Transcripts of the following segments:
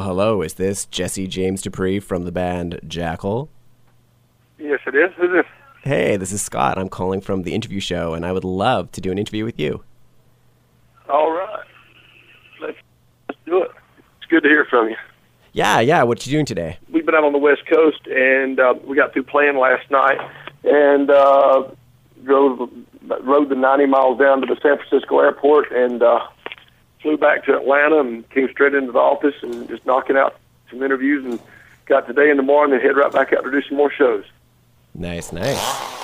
Well, hello. Is this Jesse James Dupree from the band Jackyl? Yes, it is. Who's this? Hey, this is Scott. I'm calling from the interview show, and I would love to do an interview with you. All right. Let's, let's do it. It's good to hear from you. Yeah, yeah. What you doing today? We've been out on the West Coast, and uh, we got through playing last night, and uh, drove rode the 90 miles down to the San Francisco airport, and uh, flew back to Atlanta, and came straight into the office, and just knocking out some interviews, and got today and tomorrow, and then head right back out to do some more shows. Nice, nice.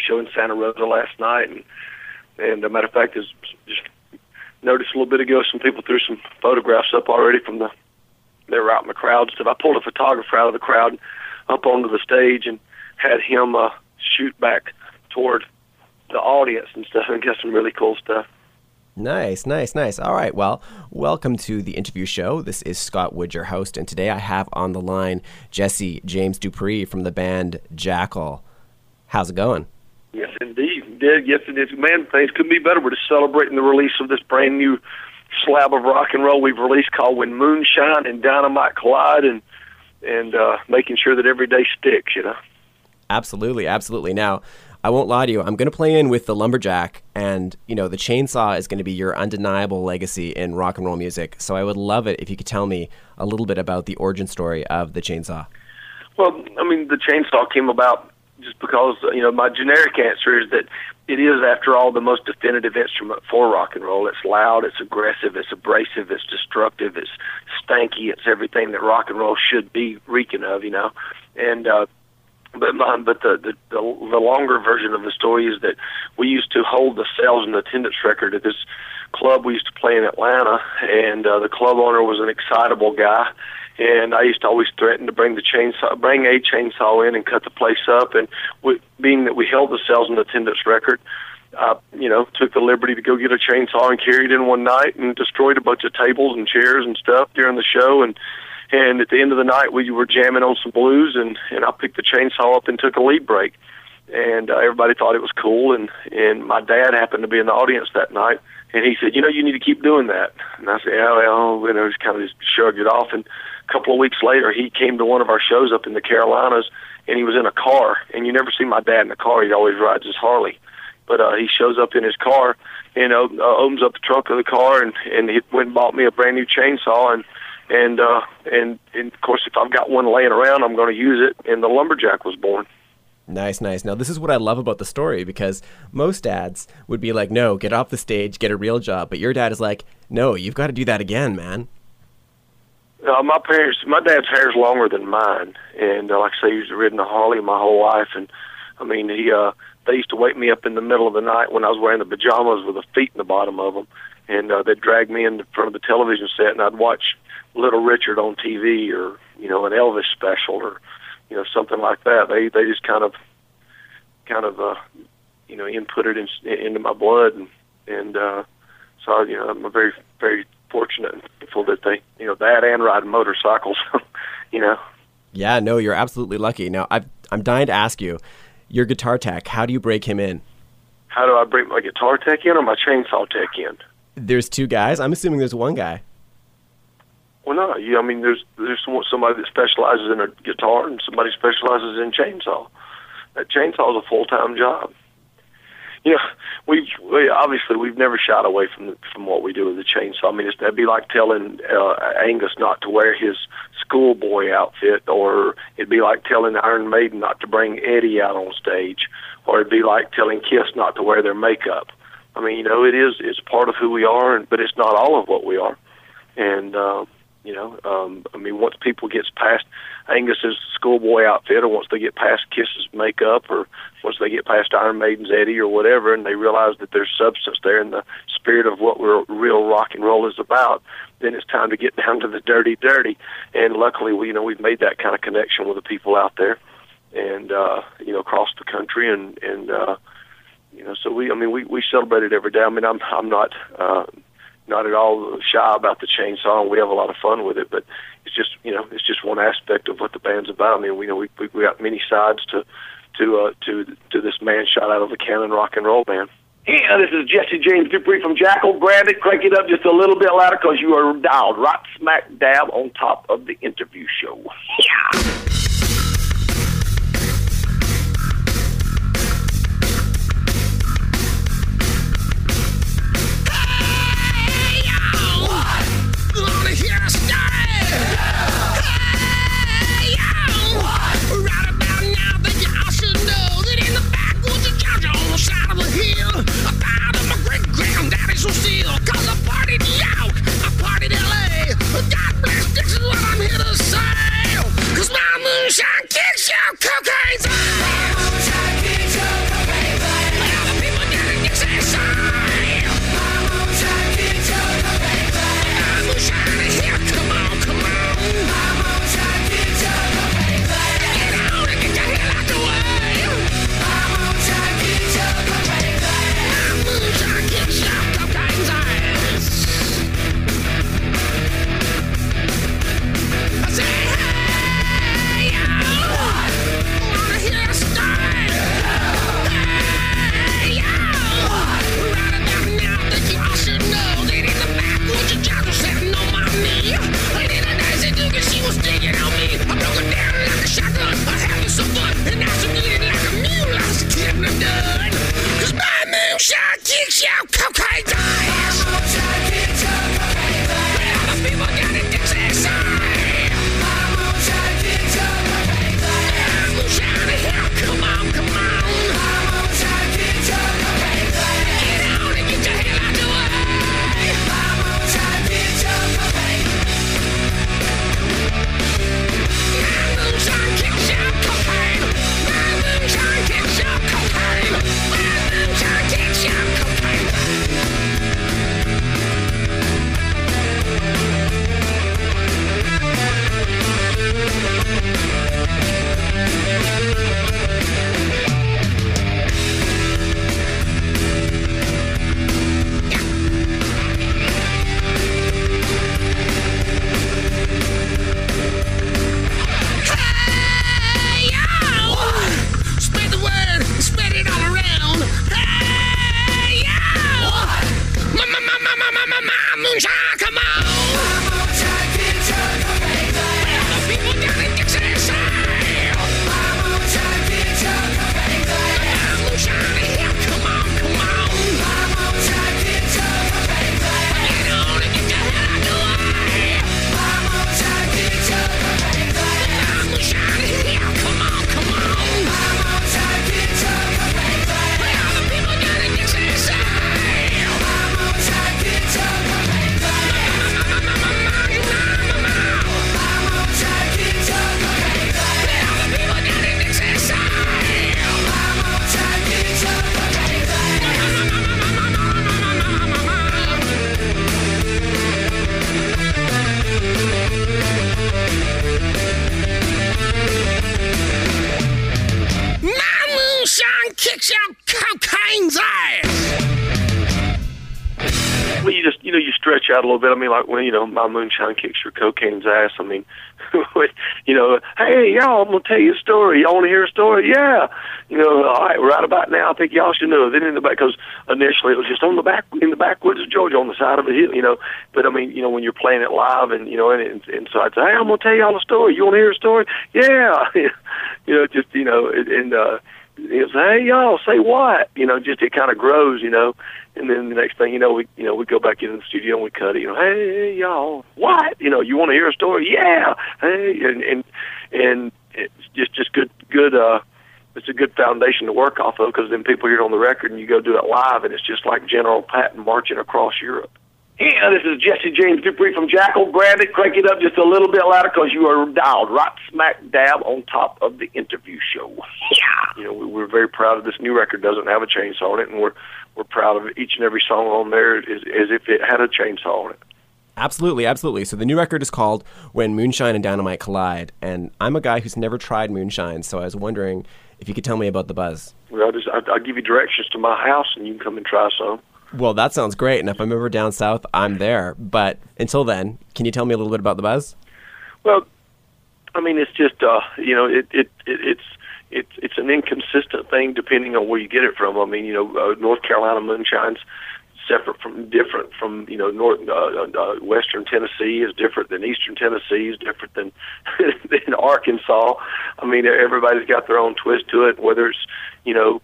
Show in Santa Rosa last night, and and a matter of fact, is just noticed a little bit ago some people threw some photographs up already from the they were out in the crowd stuff. I pulled a photographer out of the crowd up onto the stage and had him uh, shoot back toward the audience and stuff, and got some really cool stuff. Nice, nice, nice. All right. Well, welcome to the interview show. This is Scott Wood, your host, and today I have on the line Jesse James Dupree from the band Jackyl. How's it going? Yes, indeed. Did yes, it is. Man, things couldn't be better. We're just celebrating the release of this brand new slab of rock and roll we've released called "When Moonshine and Dynamite Collide," and and uh, making sure that every day sticks. You know. Absolutely, absolutely. Now, I won't lie to you. I'm going to play in with the lumberjack, and you know, the chainsaw is going to be your undeniable legacy in rock and roll music. So I would love it if you could tell me a little bit about the origin story of the chainsaw. Well, I mean, the chainsaw came about just because you know my generic answer is that it is, after all, the most definitive instrument for rock and roll. It's loud, it's aggressive, it's abrasive, it's destructive, it's stanky, it's everything that rock and roll should be reeking of, you know. And uh, but my, but the, the the the longer version of the story is that we used to hold the sales and attendance record at this club we used to play in Atlanta, and uh, the club owner was an excitable guy, and I used to always threaten to bring the chainsaw, bring a chainsaw in and cut the place up. And we, being that we held the sales and attendance record, I, you know, took the liberty to go get a chainsaw and carry it in one night and destroyed a bunch of tables and chairs and stuff during the show. And and at the end of the night, we were jamming on some blues, and and I picked the chainsaw up and took a lead break. And uh, everybody thought it was cool, and and my dad happened to be in the audience that night, and he said, you know, you need to keep doing that. And I said, yeah, well, you know, just kind of just shrugged it off. And a couple of weeks later, he came to one of our shows up in the Carolinas, and he was in a car. And you never see my dad in a car; he always rides his Harley. But uh, he shows up in his car, and uh, opens up the trunk of the car, and and he went and bought me a brand new chainsaw, and and uh, and and of course, if I've got one laying around, I'm going to use it. And the lumberjack was born. Nice, nice. Now, this is what I love about the story because most dads would be like, no, get off the stage, get a real job. But your dad is like, no, you've got to do that again, man. Uh, my parents, my dad's hair is longer than mine, and uh, like I say, he's ridden a Harley my whole life. And I mean, he uh, they used to wake me up in the middle of the night when I was wearing the pajamas with the feet in the bottom of them, and uh, they'd drag me in front of the television set, and I'd watch Little Richard on TV, or you know, an Elvis special, or you know, something like that. They they just kind of, kind of, uh, you know, inputted in, into my blood, and and uh, so you know, I'm very very fortunate and thankful that they, you know, that and riding motorcycles, you know. Yeah, no, you're absolutely lucky. Now, i I'm dying to ask you, your guitar tech, how do you break him in? How do I break my guitar tech in or my chainsaw tech in? There's two guys. I'm assuming there's one guy. Well, no. You, I mean, there's there's somebody that specializes in a guitar and somebody specializes in chainsaw. That chainsaw is a full time job. You know, we, we obviously we've never shied away from from what we do with the chainsaw. I mean, it's, that'd be like telling uh, Angus not to wear his schoolboy outfit, or it'd be like telling Iron Maiden not to bring Eddie out on stage, or it'd be like telling Kiss not to wear their makeup. I mean, you know, it is it's part of who we are, and but it's not all of what we are. And uh, you know, um, I mean, once people gets past Angus's schoolboy outfit, or once they get past Kiss's makeup, or once they get past Iron Maiden's Eddie or whatever, and they realize that there's substance there in the spirit of what we're, real rock and roll is about, then it's time to get down to the dirty, dirty. And luckily, we, you know, we've made that kind of connection with the people out there, and uh, you know, across the country, and and uh, you know, so we, I mean, we we celebrate it every day. I mean, I'm I'm not. Uh, not at all shy about the chainsaw, and we have a lot of fun with it. But it's just you know it's just one aspect of what the band's about. I mean, we you know we we, we got many sides to to uh, to to this man shot out of a cannon rock and roll band. Yeah, this is Jesse James Dupree from Jackyl. Grab it, crank it up just a little bit louder because you are dialed right smack dab on top of the interview show. Yeah. Cecile, cause I partied out, I partied LA. God bless this is what I'm here to say. Cause my moonshine kicks your cocaine's out. Bit. I mean, like when you know my moonshine kicks your cocaine's ass. I mean, you know, hey y'all, I'm gonna tell you a story. Y'all want to hear a story? Yeah. You know, all right, right about now, I think y'all should know. Then in the back, because initially it was just on the back in the backwoods of Georgia, on the side of a hill. You know, but I mean, you know, when you're playing it live, and you know, and, and, and so I'd say, hey, I'm gonna tell y'all a story. You want to hear a story? Yeah. you know, just you know, and. uh it was, hey y'all, say what? You know, just it kind of grows, you know, and then the next thing you know, we you know we go back into the studio and we cut it. You know, hey y'all, what? You know, you want to hear a story? Yeah, hey, and and and it's just just good good. uh it's a good foundation to work off of because then people hear it on the record and you go do it live and it's just like General Patton marching across Europe. Yeah, this is Jesse James Dupree from Jackyl. Grab it, crank it up just a little bit louder because you are dialed right smack dab on top of the interview show. Yeah. You know, we, we're very proud of this new record. Doesn't have a chainsaw on it, and we're we're proud of each and every song on there as, as if it had a chainsaw on it. Absolutely, absolutely. So the new record is called When Moonshine and Dynamite Collide, and I'm a guy who's never tried moonshine, so I was wondering if you could tell me about the buzz. Well, I'll, just, I'll, I'll give you directions to my house, and you can come and try some. Well, that sounds great, and if I'm ever down south, I'm there. But until then, can you tell me a little bit about the buzz? Well, I mean, it's just uh, you know, it, it, it it's it's it's an inconsistent thing depending on where you get it from. I mean, you know, uh, North Carolina moonshine's separate from different from you know North uh, uh, Western Tennessee is different than Eastern Tennessee is different than than Arkansas. I mean, everybody's got their own twist to it. Whether it's you know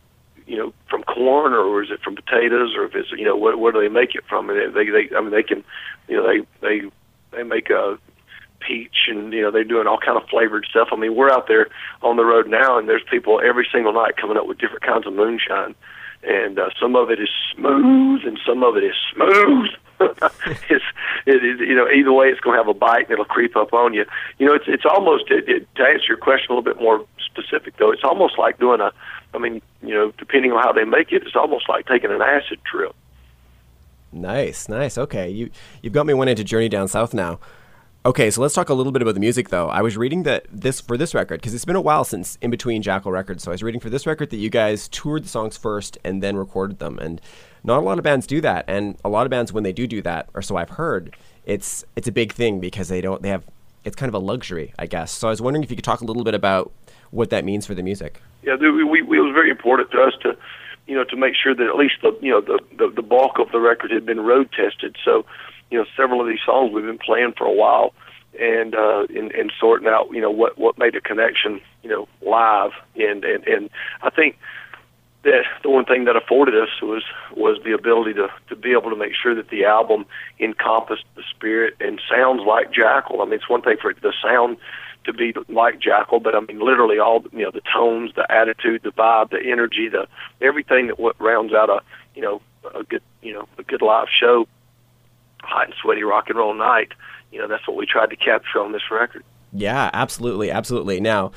you know from corn or is it from potatoes or if it's you know what what do they make it from? And they they I mean they can you know they they they make a peach and you know they're doing all kind of flavored stuff. I mean we're out there on the road now and there's people every single night coming up with different kinds of moonshine and uh, some of it is smooth and some of it is smooth. it's you know either way it's going to have a bite and it'll creep up on you. You know it's it's almost it, it, to answer your question a little bit more specific though. It's almost like doing a I mean you know depending on how they make it, it's almost like taking an acid trip. Nice, nice. Okay, you you've got me wanting to journey down south now. Okay, so let's talk a little bit about the music, though. I was reading that this for this record because it's been a while since in between Jackyl records. So I was reading for this record that you guys toured the songs first and then recorded them, and not a lot of bands do that. And a lot of bands, when they do do that, or so I've heard, it's it's a big thing because they don't they have it's kind of a luxury, I guess. So I was wondering if you could talk a little bit about what that means for the music. Yeah, we, we, it was very important to us to you know to make sure that at least the you know the the, the bulk of the record had been road tested. So you know, several of these songs we've been playing for a while, and uh, and, and sorting out, you know, what what made a connection, you know, live, and and and I think that the one thing that afforded us was was the ability to to be able to make sure that the album encompassed the spirit and sounds like Jackyl. I mean, it's one thing for the sound to be like Jackyl, but I mean, literally all you know, the tones, the attitude, the vibe, the energy, the everything that what rounds out a you know a good you know a good live show hot and sweaty rock and roll night. You know, that's what we tried to capture on this record. Yeah, absolutely, absolutely. Now,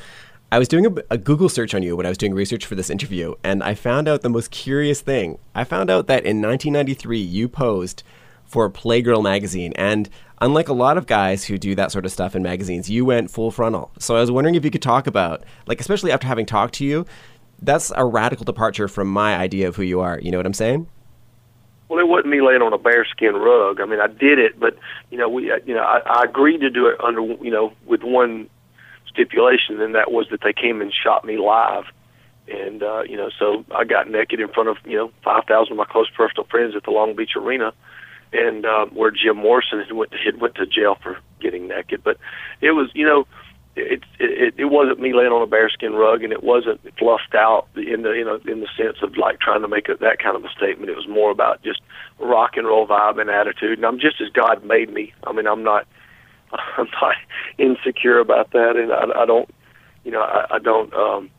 I was doing a, a, Google search on you when I was doing research for this interview, and I found out the most curious thing. I found out that in 1993 you posed for Playgirl magazine, and unlike a lot of guys who do that sort of stuff in magazines, you went full frontal. So I was wondering if you could talk about, like, especially after having talked to you, that's a radical departure from my idea of who you are. You know what I'm saying? Well, it wasn't me laying on a bearskin rug. I mean, I did it, but you know, we, you know, I, I agreed to do it under, you know, with one stipulation, and that was that they came and shot me live, and uh, you know, so I got naked in front of you know five thousand of my close personal friends at the Long Beach Arena, and uh, where Jim Morrison had went to, had went to jail for getting naked. But it was, you know, it, it it wasn't me laying on a bearskin rug, and it wasn't fluffed out in the you know in the sense of like trying to make a, that kind of a statement. It was more about just rock and roll vibe and attitude. And I'm just as God made me. I mean, I'm not I'm not insecure about that, and I, I don't you know I, I don't um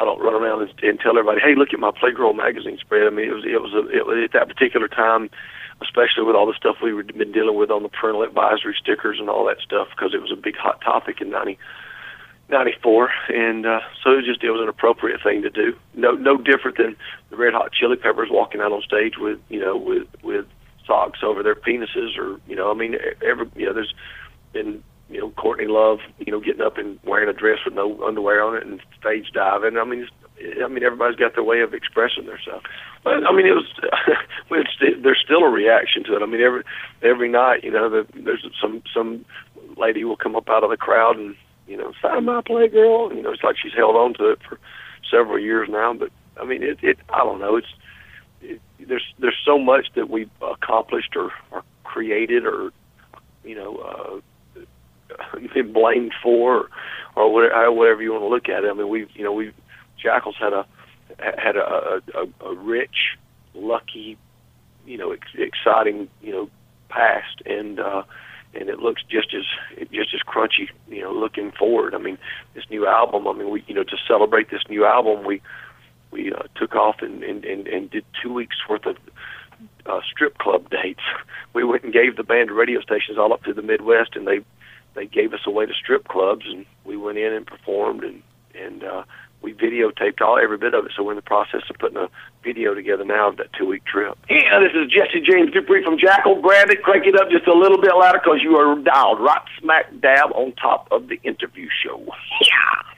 I don't run around and, and tell everybody, hey, look at my Playgirl magazine spread. I mean, it was it was, a, it at that particular time especially with all the stuff we've been dealing with on the parental advisory stickers and all that stuff, because it was a big hot topic in ninety ninety four, and uh, so it was just it was an appropriate thing to do. No, no different than the Red Hot Chili Peppers walking out on stage with you know with with socks over their penises, or you know, I mean, every you know, there's been you know Courtney Love, you know, getting up and wearing a dress with no underwear on it and stage diving. I mean, I mean, everybody's got their way of expressing themselves. But I mean, it was. it's, there's still a reaction to it. I mean, every every night, you know, the, there's some some lady will come up out of the crowd and you know, sign my playgirl. You know, it's like she's held on to it for several years now. But I mean, it. it I don't know. It's it, there's there's so much that we've accomplished or, or created or you know uh, been blamed for or, or whatever, whatever you want to look at it. I mean, we've you know we've Jackyl's had a had a, a, a rich, lucky, you know, ex- exciting, you know, past, and uh, and it looks just as just as crunchy, you know, looking forward. I mean, this new album. I mean, we you know to celebrate this new album, we we uh, took off and, and and and did two weeks worth of uh, strip club dates. We went and gave the band radio stations all up through the Midwest, and they they gave us away to strip clubs, and we went in and performed, and and uh, we videotaped all every bit of it. So we're in the process of putting a video together now of that two week trip. Yeah, this is Jesse James Dupree from Jackyl. Brandon, crank it up just a little bit louder because you are dialed right smack dab on top of the interview show. Yeah.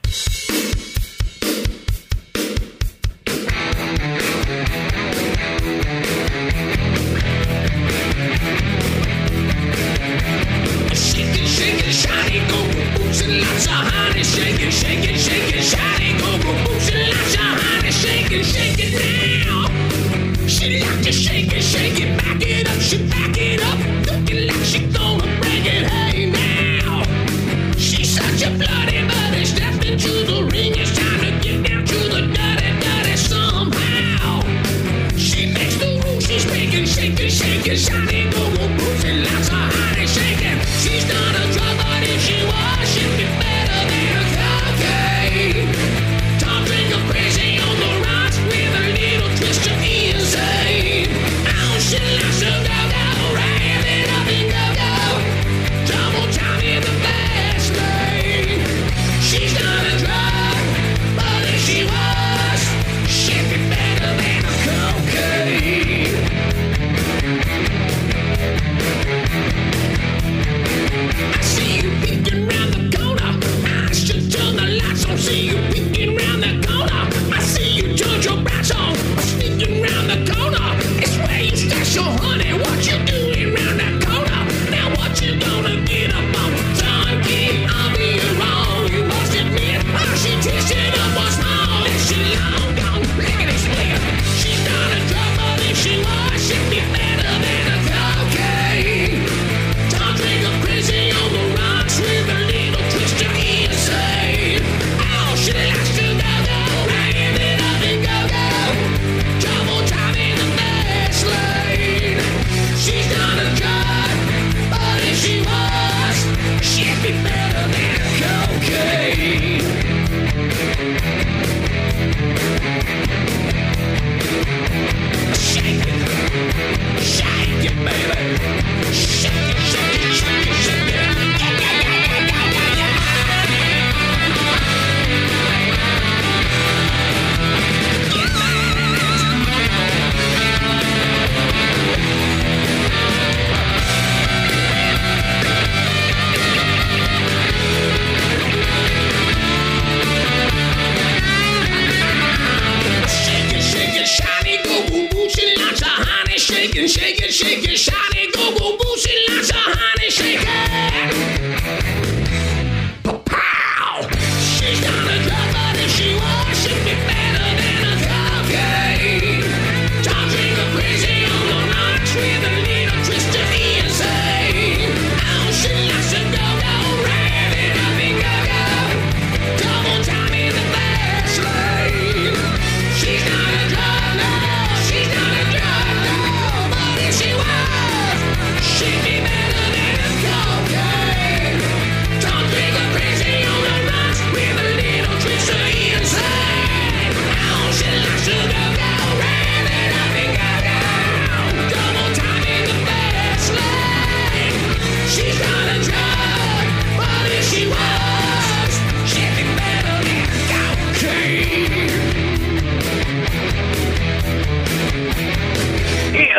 Shake it, shiny, go, boots and lots of honey. It, shake it, shiny, go, boots and lots of honey. Shake it now. She like to shake it, shake it, back it up, she back it up, looking like she gonna break it. Hey now, she's such a bloody buddy. Step into the ring, it's time to get down to the dirty, dirty somehow. She makes the rules, she's making, shake it, shiny, go, boots and lots of honey. It, she's honey. Shake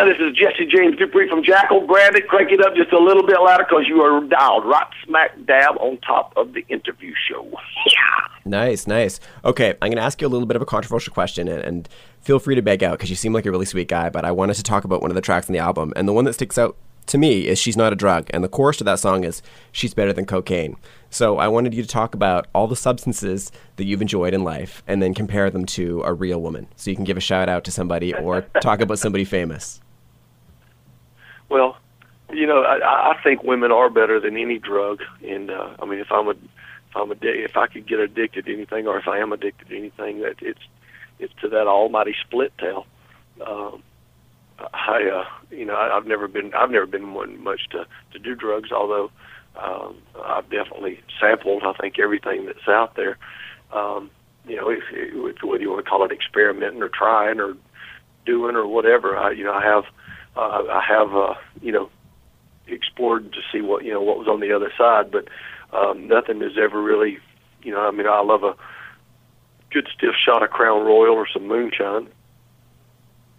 This is Jesse James Dupree from Jackyl. Brandon, crank it up just a little bit louder because you are dialed right smack dab on top of the interview show. Yeah. Nice, nice. Okay, I'm going to ask you a little bit of a controversial question, and, and feel free to beg out because you seem like a really sweet guy. But I wanted to talk about one of the tracks on the album, and the one that sticks out to me is "She's Not a Drug," and the chorus to that song is "She's better than cocaine." So I wanted you to talk about all the substances that you've enjoyed in life, and then compare them to a real woman. So you can give a shout out to somebody or talk about somebody famous. Well, you know, I, I think women are better than any drug, and uh, I mean, if I'm a, if I'm addicted, if I could get addicted to anything, or if I am addicted to anything, that it's, it's to that almighty split tail. Um, I, uh, you know, I, I've never been, I've never been one much to to do drugs, although um, I've definitely sampled. I think everything that's out there. Um, you know, if, if, whether you want to call it experimenting or trying or doing or whatever, I, you know, I have uh, I have uh, you know explored to see what you know what was on the other side, but um, nothing has ever really you know I mean I love a good stiff shot of Crown Royal or some moonshine,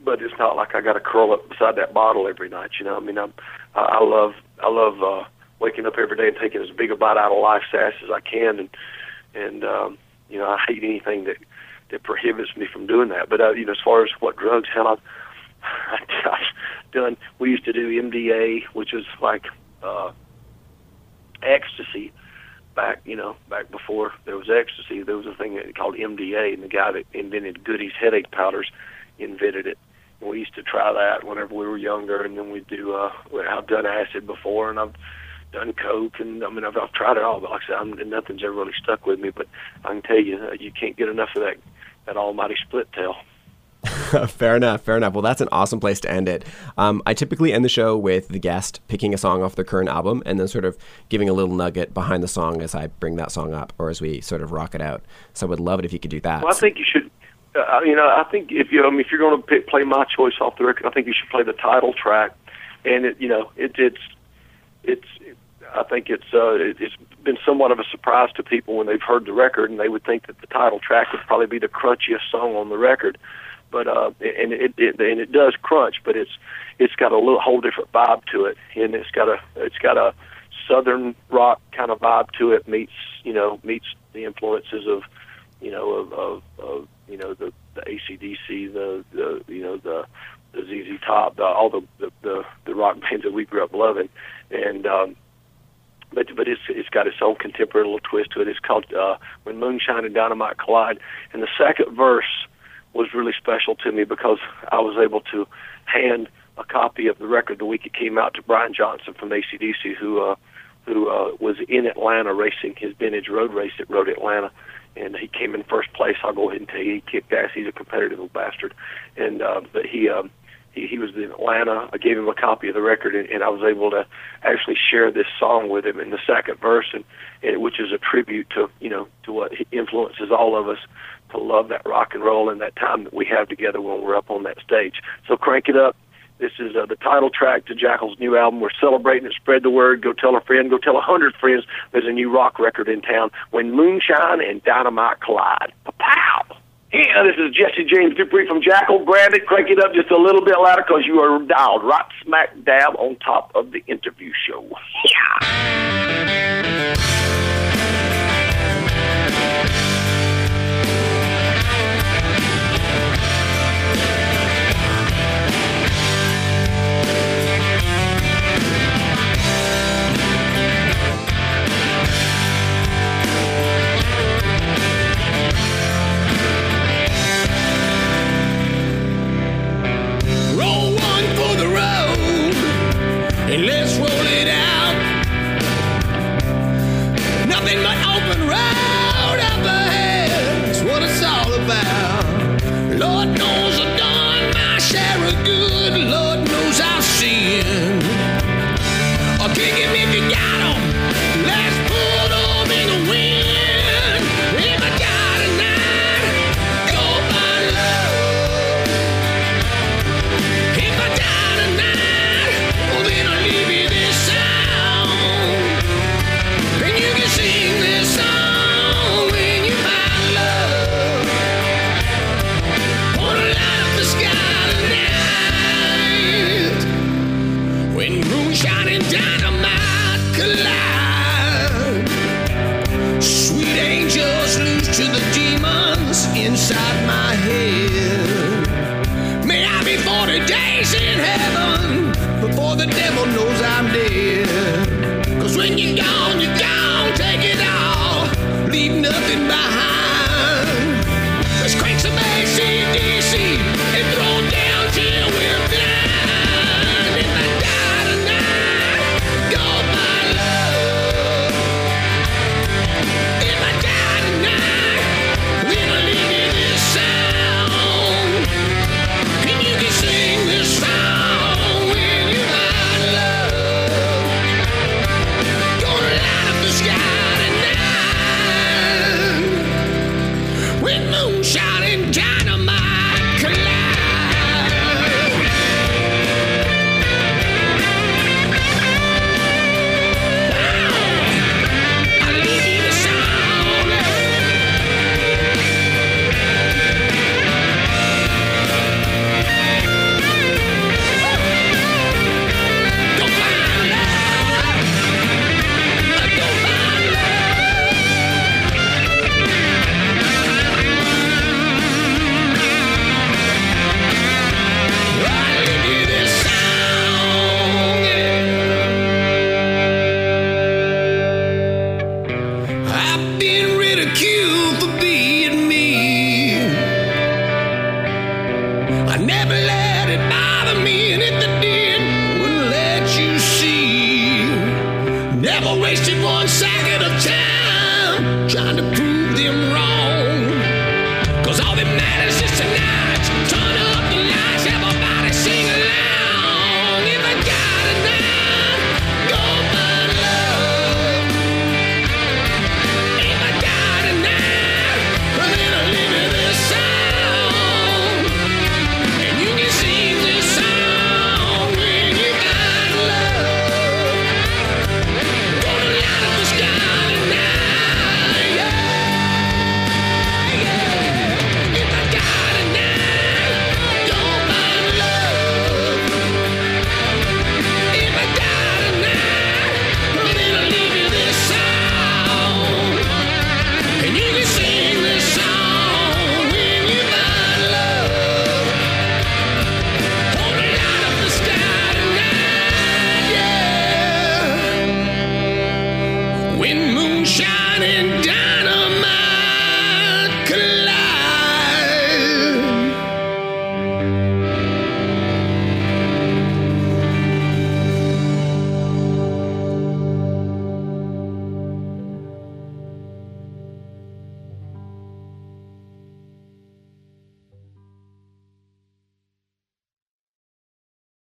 but it's not like I got to curl up beside that bottle every night. You know I mean I'm I I love I love uh, waking up every day and taking as big a bite out of life fast as I can, and and um, you know I hate anything that that prohibits me from doing that. But uh, you know as far as what drugs, hell I've I've done. We used to do MDA, which was like uh, ecstasy. Back, you know, back before there was ecstasy, there was a thing called MDA, and the guy that invented Goody's headache powders invented it. And we used to try that whenever we were younger, and then we'd do. Uh, I've done acid before, and I've done coke, and I mean I've, I've tried it all, but like I said, I'm, nothing's ever really stuck with me. But I can tell you, uh, you can't get enough of that that almighty split tail. fair enough, fair enough. Well, that's an awesome place to end it. Um, I typically end the show with the guest picking a song off their current album and then sort of giving a little nugget behind the song as I bring that song up or as we sort of rock it out. So I would love it if you could do that. Well, I think you should. Uh, you know, I think if you, I mean, if you're going to play my choice off the record, I think you should play the title track. And it, you know, it, it's, it's. I think it's, uh, it, it's been somewhat of a surprise to people when they've heard the record, and they would think that the title track would probably be the crunchiest song on the record but uh, and it, it and it does crunch, but it's it's got a little whole different vibe to it, and it's got a it's got a southern rock kind of vibe to it. Meets you know meets the influences of you know of of, of you know the the ACDC, the the you know the the ZZ Top, the, all the, the the the rock bands that we grew up loving, and um, but but it's it's got its own contemporary little twist to it. It's called uh, When Moonshine and Dynamite Collide, and the second verse was really special to me because I was able to hand a copy of the record the week it came out to Brian Johnson from ACDC, who uh, who uh, was in Atlanta racing his vintage road race at Road Atlanta, and he came in first place. I'll go ahead and tell you, he kicked ass. He's a competitive little bastard, and uh, but he. Um, he, he was in Atlanta. I gave him a copy of the record, and, and I was able to actually share this song with him in the second verse, and, and which is a tribute to you know to what influences all of us to love that rock and roll and that time that we have together when we're up on that stage. So crank it up. This is uh, the title track to Jackyl's new album. We're celebrating it. Spread the word. Go tell a friend. Go tell a hundred friends. There's a new rock record in town. When moonshine and dynamite collide. Pow! Yeah, this is Jesse James Dupree from Jackyl. Brandon, crank it up just a little bit louder because you are dialed right smack dab on top of the interview show. Yeah. Down